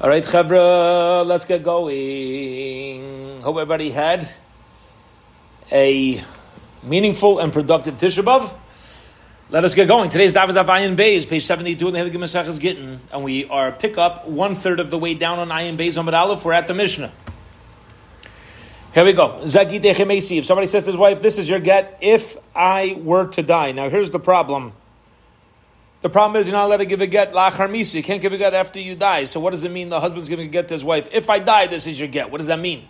All right, Chabra, let's get going. Hope everybody had a meaningful and productive Tisha B'Av. Let us get going. Today's Daf is Ayin Beis, page 72 in the Hilgim Maseches Gittin, and we are pick up one third of the way down on Ayin Beis Amid Aleph. We're at the Mishnah. Here we go. Zagi If somebody says to his wife, "This is your get," if I were to die. Now, here's the problem. The problem is you're not allowed to give a get lachar misi. You can't give a get after you die. So what does it mean the husband's giving a get to his wife? If I die, this is your get. What does that mean?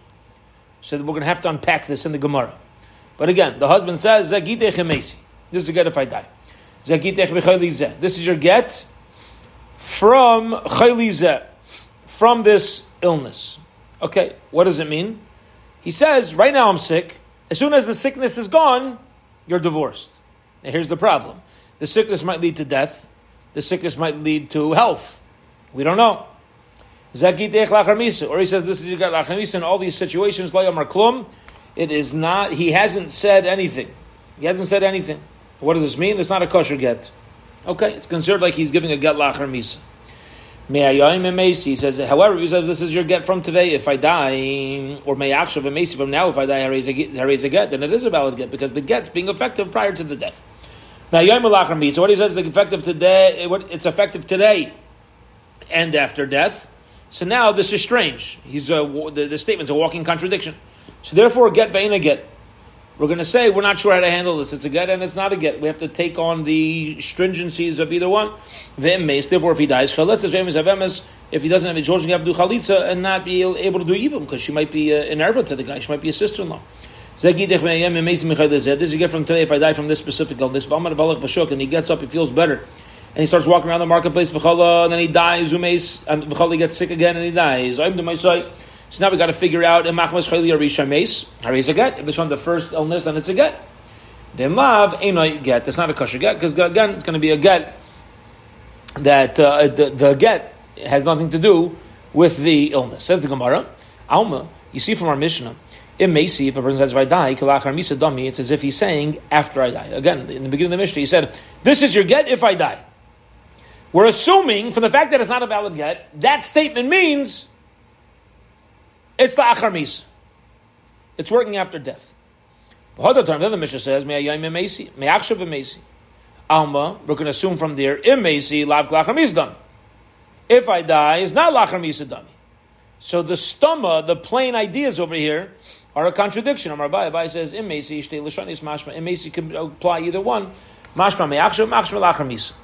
So we're going to have to unpack this in the Gemara. But again, the husband says, This is a get if I die. This is your get from chaylize, from this illness. Okay, what does it mean? He says, right now I'm sick. As soon as the sickness is gone, you're divorced. Now here's the problem. The sickness might lead to death. The sickness might lead to health. We don't know. Or he says this is lachamisa in all these situations. klum. It is not. He hasn't said anything. He hasn't said anything. What does this mean? It's not a kosher get. Okay, it's considered like he's giving a get lachamisa. He says, however, he says this is your get from today. If I die, or may actually from now, if I die, I raise a get, then it is a valid get because the get's being effective prior to the death. So what he says is effective today. It's effective today and after death. So now this is strange. He's a, the, the statement's a walking contradiction. So therefore, get veina get. We're going to say we're not sure how to handle this. It's a get and it's not a get. We have to take on the stringencies of either one. Therefore, if he dies, if he doesn't have a children, you have to do chalitza and not be able to do ibum because she might be uh, an erva to the guy. She might be a sister-in-law. This is get from today if I die from this specific illness. And he gets up, he feels better. And he starts walking around the marketplace, and then he dies, and he gets sick again and he dies. So now we got to figure out if it's from the first illness, then it's a get. Then love ain't get. That's not a kosher get because again, it's going to be a get that uh, the, the get has nothing to do with the illness. Says the Gemara, Alma. You see from our Mishnah may see if a person says, if I die, it's as if he's saying, after I die. Again, in the beginning of the Mishnah, he said, this is your get if I die. We're assuming, from the fact that it's not a valid get, that statement means it's the achar misa. It's working after death. Other time, the Mishnah says, "May I mesi, may achshav mesi." Alma, we're going to assume from there, im mesi lav lachar done. If I die, it's not lachar misa done. So the stoma, the plain ideas over here, are a contradiction. Amar Abai, Abai says, Imesi, Ishtei Lishanis Mashma. Imesi can apply either one. Mashma me'achshav, mashma lachar misa.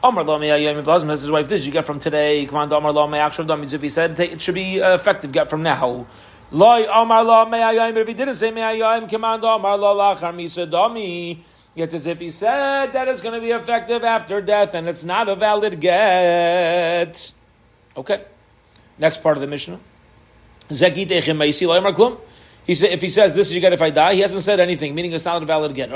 Amar lo the husband has his wife, this you get from today. Command Amar lo me'achshav, means if he said, it should be uh, effective, get from now. Loi Amar lo me'ayim, but if he didn't say me'ayim, command Amar lo lachar misa dami. Yet as if he said that it's going to be effective after death and it's not a valid get. Okay. Next part of the Mishnah. Zekit echem ma'isi lo Amar klum. He said, if he says this is your get if I die, he hasn't said anything, meaning it's not a valid get.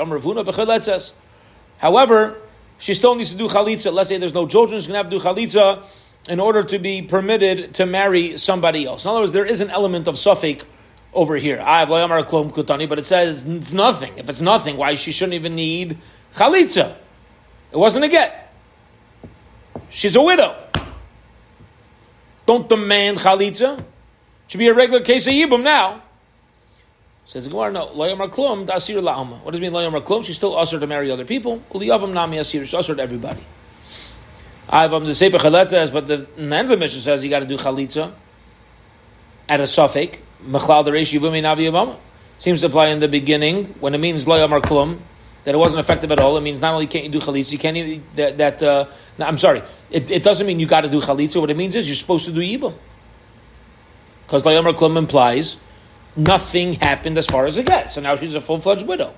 However, she still needs to do chalitza. Let's say there's no children, she's going to have to do chalitza in order to be permitted to marry somebody else. In other words, there is an element of suffix over here. I have klom kutani, but it says it's nothing. If it's nothing, why she shouldn't even need chalitza? It wasn't a get. She's a widow. Don't demand chalitza. Should be a regular case of yibum now. Says Gemara, no, loyamar klum dasir la'alma. What does it mean loyamar klum? She's still usher to marry other people. Uliyavam nami asir. She's usher to everybody. I've the sefer chalitza, but the, the end of the mission says you got to do chalitza at a suffix. Mechlal deresh yivumi navi yavama. Seems to apply in the beginning when it means loyamar klum that it wasn't effective at all. It means not only can't you do chalitza, you can't even that. that uh, no, I'm sorry. It, it, doesn't mean you got to do chalitza. What it means is you're supposed to do yibum because loyamar klum implies nothing happened as far as it gets. So now she's a full fledged widow.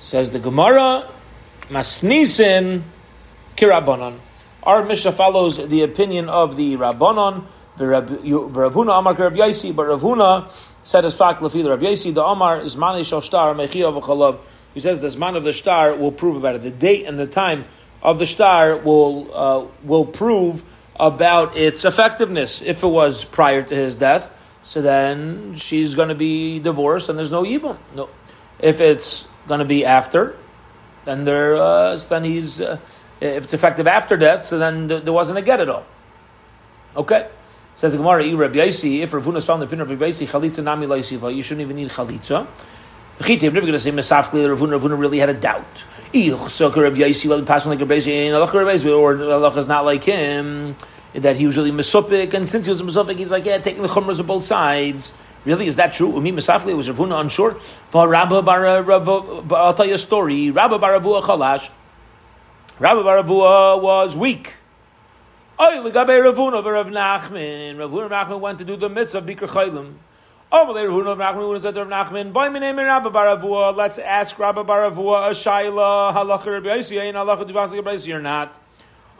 Says the Gemara, Masnisin Kirabanan. Our Mishnah follows the opinion of the Rabbanon, the Rav Huna Amar Rav Yaisi, but Rav Huna said as fact Lafi the Rav Yaisi, the Amar is Mani Shal. He says the man of the star will prove about it. The date and the time of the star will uh, will prove about its effectiveness if it was prior to his death so then she's going to be divorced and there's no yibum. No, if it's going to be after, then there, uh, then he's uh, if it's effective after death, so then there wasn't a get at all. Okay, Says the Gemara, Yaisi, if Rav Huna found the opinion of Yaisi, chalitza nami loisiva, you shouldn't even need chalitza. I'm never going to say Mesafkli Rav Huna. Ravuna really had a doubt. So Rabbi Yaisi, well, passing like Rabbi Yaisi, and Allah Allah is not like him, that he was really Mesopik, and since he was Mesopik, he's like, yeah, taking the chumras of both sides. Really, is that true? Umi Mesafli was Rav Huna unsure. Rabba Bar uh, uh, I'll tell you a story. Rabba bar Avuha Chalash. Rabba bar Avuha was weak. Oh, Legabe Rav Huna Rav Nachman. Ravuna Nachman went to do the mitzvah Bikr Chaylim. Oh, let's ask Rabba bar Avuha a shaila halacha Rabbi Yossi and halacha Dibas Rabbi or not.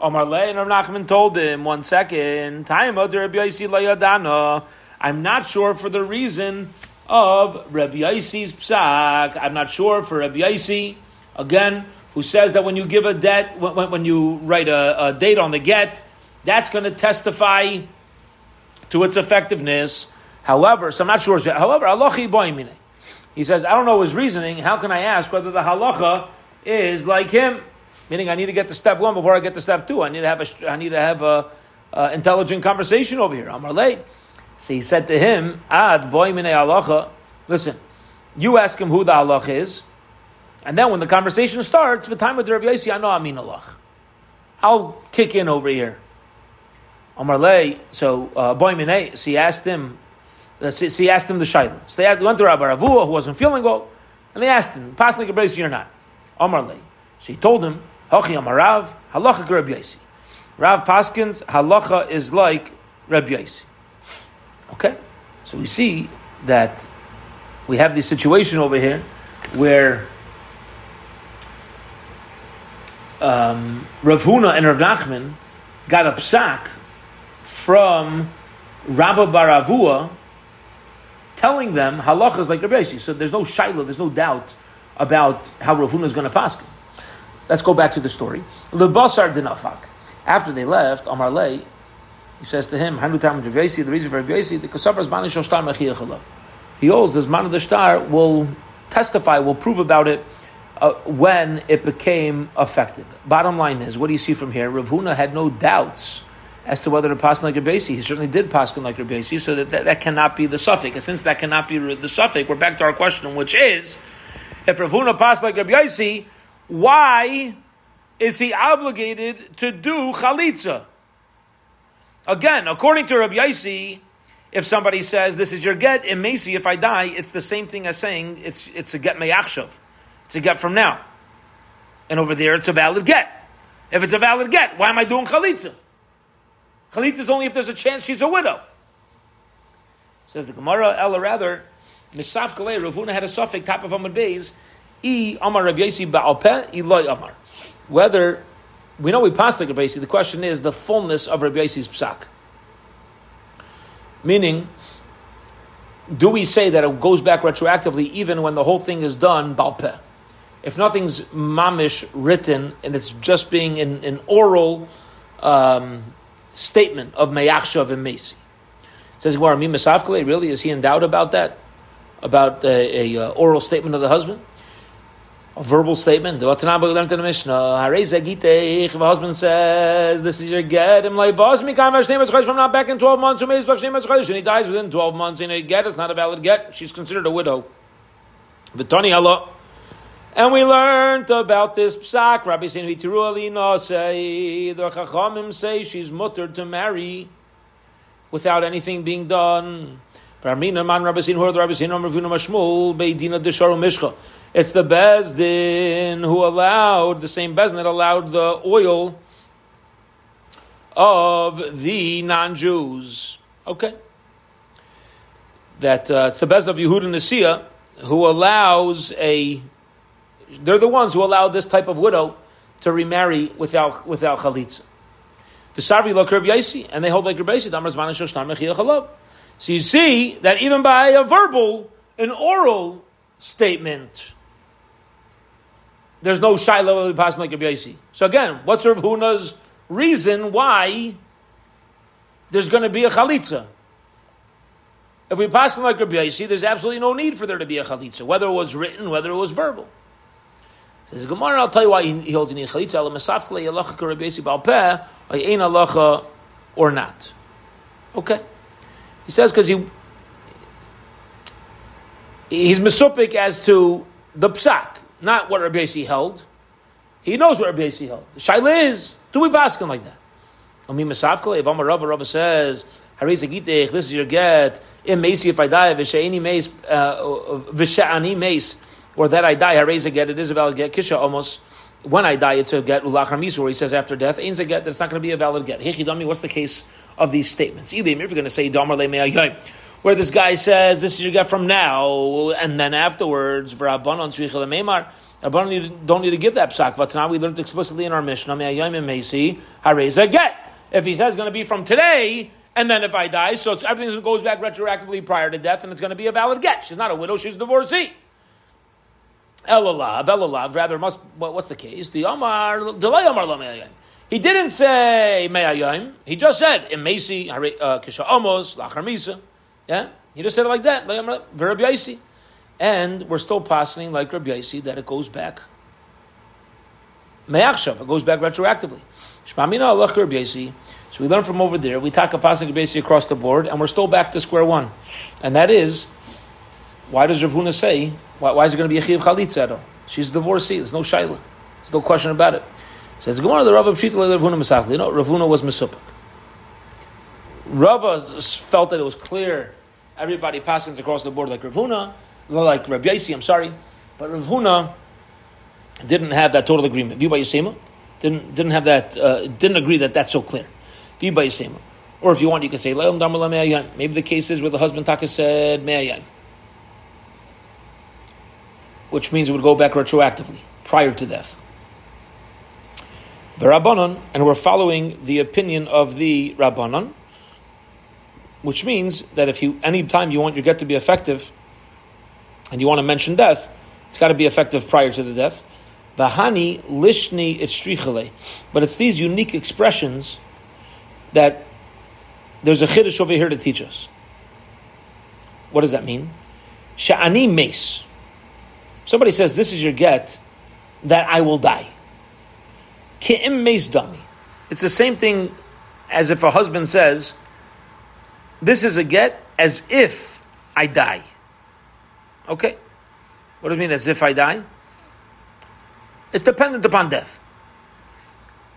Omar Le and Nachman told him one second. I'm not sure for the reason of Rabbi Yossi's psak. I'm not sure for Rabbi Yossi again, who says that when you give a debt, when, when you write a, a date on the get that's going to testify to its effectiveness. However, so I'm not sure. However, boimine. He says, I don't know his reasoning. How can I ask whether the halacha is like him? Meaning, I need to get to step one before I get to step two. I need to have a, I need to have a, a intelligent conversation over here. Amar late. So he said to him, Ad boimine halacha. Listen, you ask him who the halacha is, and then when the conversation starts, the time with the Rabbi I know I mean halach. I'll kick in over here. Amar so uh, boy minay, so he asked him, uh, so he asked him the shayla. So they went to Rabbi Ravua, who wasn't feeling well, and they asked him, pass like a brace or not? Amar So he told him, Hachi Amarav, halacha Rabbi Yaisi. Rav Paskins, halacha is like Rabbi Yaisi. Okay? So we see that we have this situation over here where um, Rav Huna and Rav Nachman got a psak from Rabba bar Avuha telling them halacha is like Rabbi So there's no shaila, there's no doubt about how Rav Huna is going to pass. Let's go back to the story. Lebasar dinafak. After they left, Amar Lei, he says to him, Hanu Tam the reason for Rabbi the Kasafras Bani Shostar Mechiyachalav. He holds this man of the star will testify, will prove about it uh, when it became effective. Bottom line is, what do you see from here? Rav Huna had no doubts as to whether to pass like Rabbeisi. He certainly did pass like Rabbeisi, so that, that, that cannot be the suffix. And since that cannot be the suffix, we're back to our question, which is, if Rav Huna passed like Rabbeisi, why is he obligated to do chalitza? Again, according to Rabbi Yaisi, if somebody says this is your get in Macy, if I die, it's the same thing as saying it's it's a get meyachshav. It's a get from now. And over there it's a valid get. If it's a valid get, why am I doing chalitza? Chalitza is only if there's a chance she's a widow. Says the Gemara, Ella rather, Misaf Kalei, Rav Huna had a suffix, top of Amad Beis, E Amar Rav Ba'alpeh, Eloi Amar. Whether, we know we passed like Rav Yasi, the question is the fullness of Rav Yasi's psak. Meaning, do we say that it goes back retroactively even when the whole thing is done, Balpeh? If nothing's mamish written and it's just being an, in oral um, statement of Meyachshav and Mesi. Says Gemara, really? Is he in doubt about that? About a, a, uh, oral statement of the husband? A verbal statement. The Mishnah? The husband says, This is your get. I'm like, Boss, me from not back in 12 months, and he dies within 12 months, and a get is not a valid get. She's considered a widow. The Tani Allah. And we learned about this psak. Rabbi Sein Vitiru Alina say the Chachamim say she's muttered to marry without anything being done. It's the Bezdin who allowed, the same Bezdin that allowed the oil of the non-Jews. Okay. That uh, it's the Bezdin of Yehuda Nasiya who allows a they're the ones who allowed this type of widow to remarry without without chalitza. Lo and they hold like Rabbi chalav. So you see that even by a verbal, an oral statement, there's no shiloh passing like Rabbi. So again, what's Rav Huna's reason why there's going to be a chalitza? If we pass them like Rabbi Yaisi, there's absolutely no need for there to be a chalitza, whether it was written, whether it was verbal. Says Gemara, I'll tell you why he, holds in chalitza ala mesafkle yalacha or not. Okay. He says because he he's misupik as to the psak, not what Rabbi Yossi held. He knows what Rabbi Yossi held. The shaila is, do we baskin like that? Ami Masavkale, if Amar Rava, Rava says, this is your get, im Mesi if I die, Vishaini Mace, uh, Vishani Mace, or that I die, harez a get, it is a valid get, Kisha almost, when I die, it's a get, Ulachar Misu, where he says after death, ain't a get, that's not going to be a valid get. Hechidami, what's the case of these statements? If you're going to say, where this guy says, this is your get from now, and then afterwards, Rabbanon don't need to give that psak. Vatana, we learned explicitly in our Mishnah, get. If he says it's going to be from today, and then if I die, so everything goes back retroactively prior to death, and it's going to be a valid get. She's not a widow; she's a divorcee. Elalav, Elalav, rather must. What, what's the case? The Amar, delay Amar Lameyayim. He didn't say Meyayim. He just said Imesi uh, Kisha Amos Lachar Misa. Yeah, he just said it like that. Rabbi. And we're still passing like Rabbi Yaisi that it goes back. Me'achshav, it goes back retroactively. Shmamina Allah Rabbi So we learn from over there. We talk a passing Rabbi across the board, and we're still back to square one. And that is, why does Rav Huna say, why, why is it going to be a Chiv Chalitza? She's a divorcee. There's no Shaila. There's no question about it. Says Gemara, the Rav of Pshita Rav Huna Masafli. You know, Rav Huna was Mesupak. Rava felt that it was clear. Everybody passes across the board like Rav Huna, like Rabbi Yaisi, I'm sorry. But Rav Huna didn't have that total agreement. View by Yisema didn't didn't have that uh, didn't agree that that's so clear. View by Yisema. Or if you want, you can say Maybe the case is where the husband Taka said Me'ayan. Which means it would go back retroactively, prior to death. The Rabbanon, and we're following the opinion of the Rabbanon, which means that if you any time you want your get to be effective, and you want to mention death, it's got to be effective prior to the death. Bahani lishni itzrichale. But it's these unique expressions that there's a chiddush over here to teach us. What does that mean? Sha'ani mace. Somebody says, this is your get, that I will die. It's the same thing as if a husband says, this is a get as if I die. Okay. What does it mean as if I die? It's dependent upon death.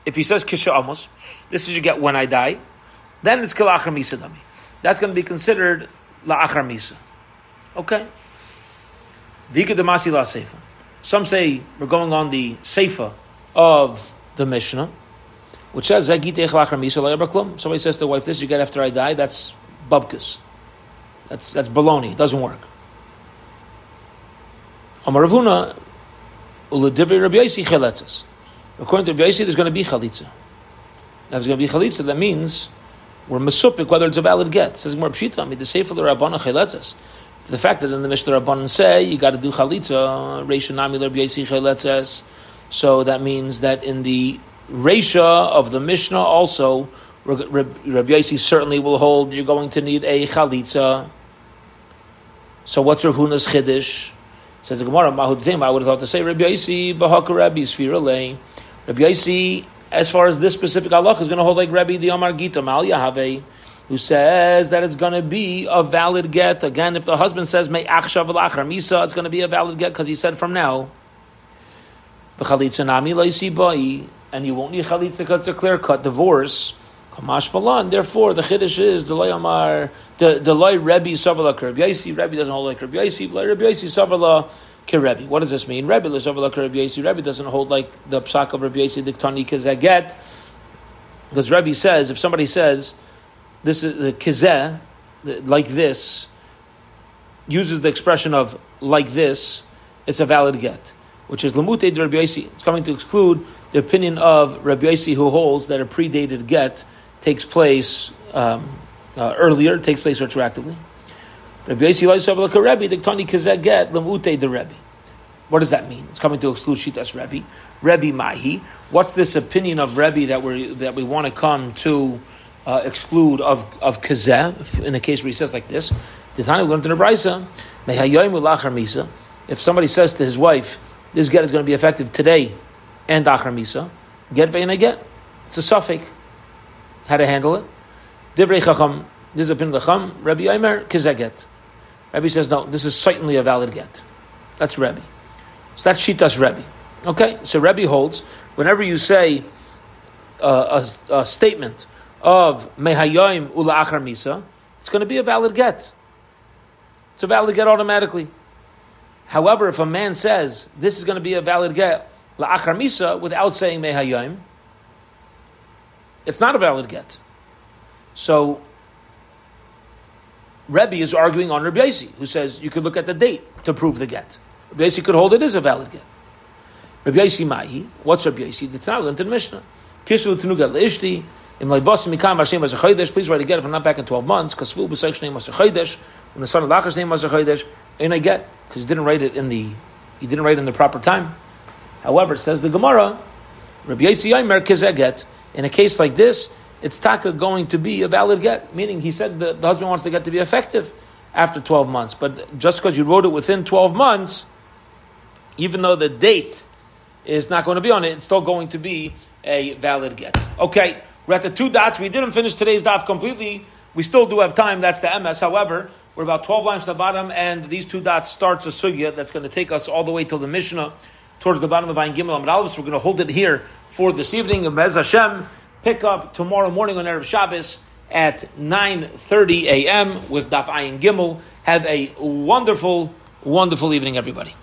If he says kisha amos, this is you get when I die, then it's kalachar misa dami. That's going to be considered la'achar misa. Okay. Vika demasi la seifa. Some say we're going on the seifa of the Mishnah, which says Somebody says to the wife, "This you get after I die." That's bubkus. That's that's baloney. It doesn't work. Amaravuna uladivri Rabbi Yossi cheletzes. According to Rabbi Yossi, there's going to be chalitza. Now, there's going to be chalitza. That means we're mesupik whether it's a valid get. It says more pshita. I mean, the sefer the rabbana cheletzes. The fact that in the Mishnah Rabbanan say you got to do chalitza, reisha nami Rabbi Yossi cheletzes. So that means that in the reisha of the Mishnah also, Rabbi Yossi certainly will hold you're going to need a chalitza. So what's Rav Huna's chiddush? Says the Gemara, I would have thought to say, Rabbi Yaisi, Bahaka Rabbi, Sfira Lane. Rabbi Yaisi, as far as this specific Allah, is going to hold like Rabbi the Amar Gita, Mal Yahave, who says that it's going to be a valid get. Again, if the husband says, May Achshav Misa, it's going to be a valid get because he said from now. And you won't need chalitza because a clear cut divorce. Therefore, the chiddush is the Amar the the Rebbe Savala Kereb Yaisi. Rebbe doesn't hold like Kereb Yaisi. Rebbe Yaisi Savala Kerebi. What does this mean? Rebbe Savala Kereb Yaisi. Rebbe doesn't hold like the psak of Rebbe Yaisi Diktani Kezaget. Because Rebbe says if somebody says this is the kizeh like this uses the expression of like this, it's a valid get, which is lamute de Rabbi Yaisi. It's coming to exclude the opinion of Rabbi Yaisi who holds that a predated get takes place um, uh, earlier, takes place retroactively. Rabbi Yossi Rebbe, the Tani Kazeget, Lemute the Rebbe. What does that mean? It's coming to exclude Shitas Rebbe. Rebbe Mahi. What's this opinion of Rebbe that we that we want to come to uh, exclude of of Kazeh in a case where he says like this? The learned in the Brisa, Misa. If somebody says to his wife, "This get is going to be effective today," and Achar Misa, get ve'ina get. It's a suffix how to handle it. Divrei Chacham, This is a pin lecham. Rabbi Aimer kizaget. Rabbi says no. This is certainly a valid get. That's Rabbi. So that's shitas Rabbi. Okay. So Rabbi holds whenever you say uh, a, a, statement of mehayim ula achar misa, it's going to be a valid get. It's a valid get automatically. However, if a man says this is going to be a valid get la achar misa without saying mehayim, it's not a valid get. So Rebbe is arguing on Rabbi Yossi, who says you could look at the date to prove the get. Rabbi Yossi could hold it is a valid get. Rabbi Yossi Mahi, what's Rabbi Yossi? The Tanakh the Mishnah. Kishu Tanuga Leishti, in Leibosim Mikam Hashem as please write a get if I'm not back in 12 months, Kasvu B'Seich name when the son of Lachas name was a and I get, because he didn't write it in the, he didn't write it in the proper time. However, says the Gemara, Rabbi Yomer get. in a case like this, it's taka going to be a valid get. Meaning, he said the, the husband wants the get to be effective after 12 months. But just because you wrote it within 12 months, even though the date is not going to be on it, it's still going to be a valid get. Okay, we're at the two dots. We didn't finish today's daf completely. We still do have time. That's the MS. However, we're about 12 lines to the bottom, and these two dots starts a sugya that's going to take us all the way till the Mishnah towards the bottom of Ayin Gimel Amid Aleph. So we're going to hold it here for this evening. And Bez Hashem, pick up tomorrow morning on Erev Shabbos at 9.30 a.m. with Daf Ayin Gimel. Have a wonderful, wonderful evening, everybody.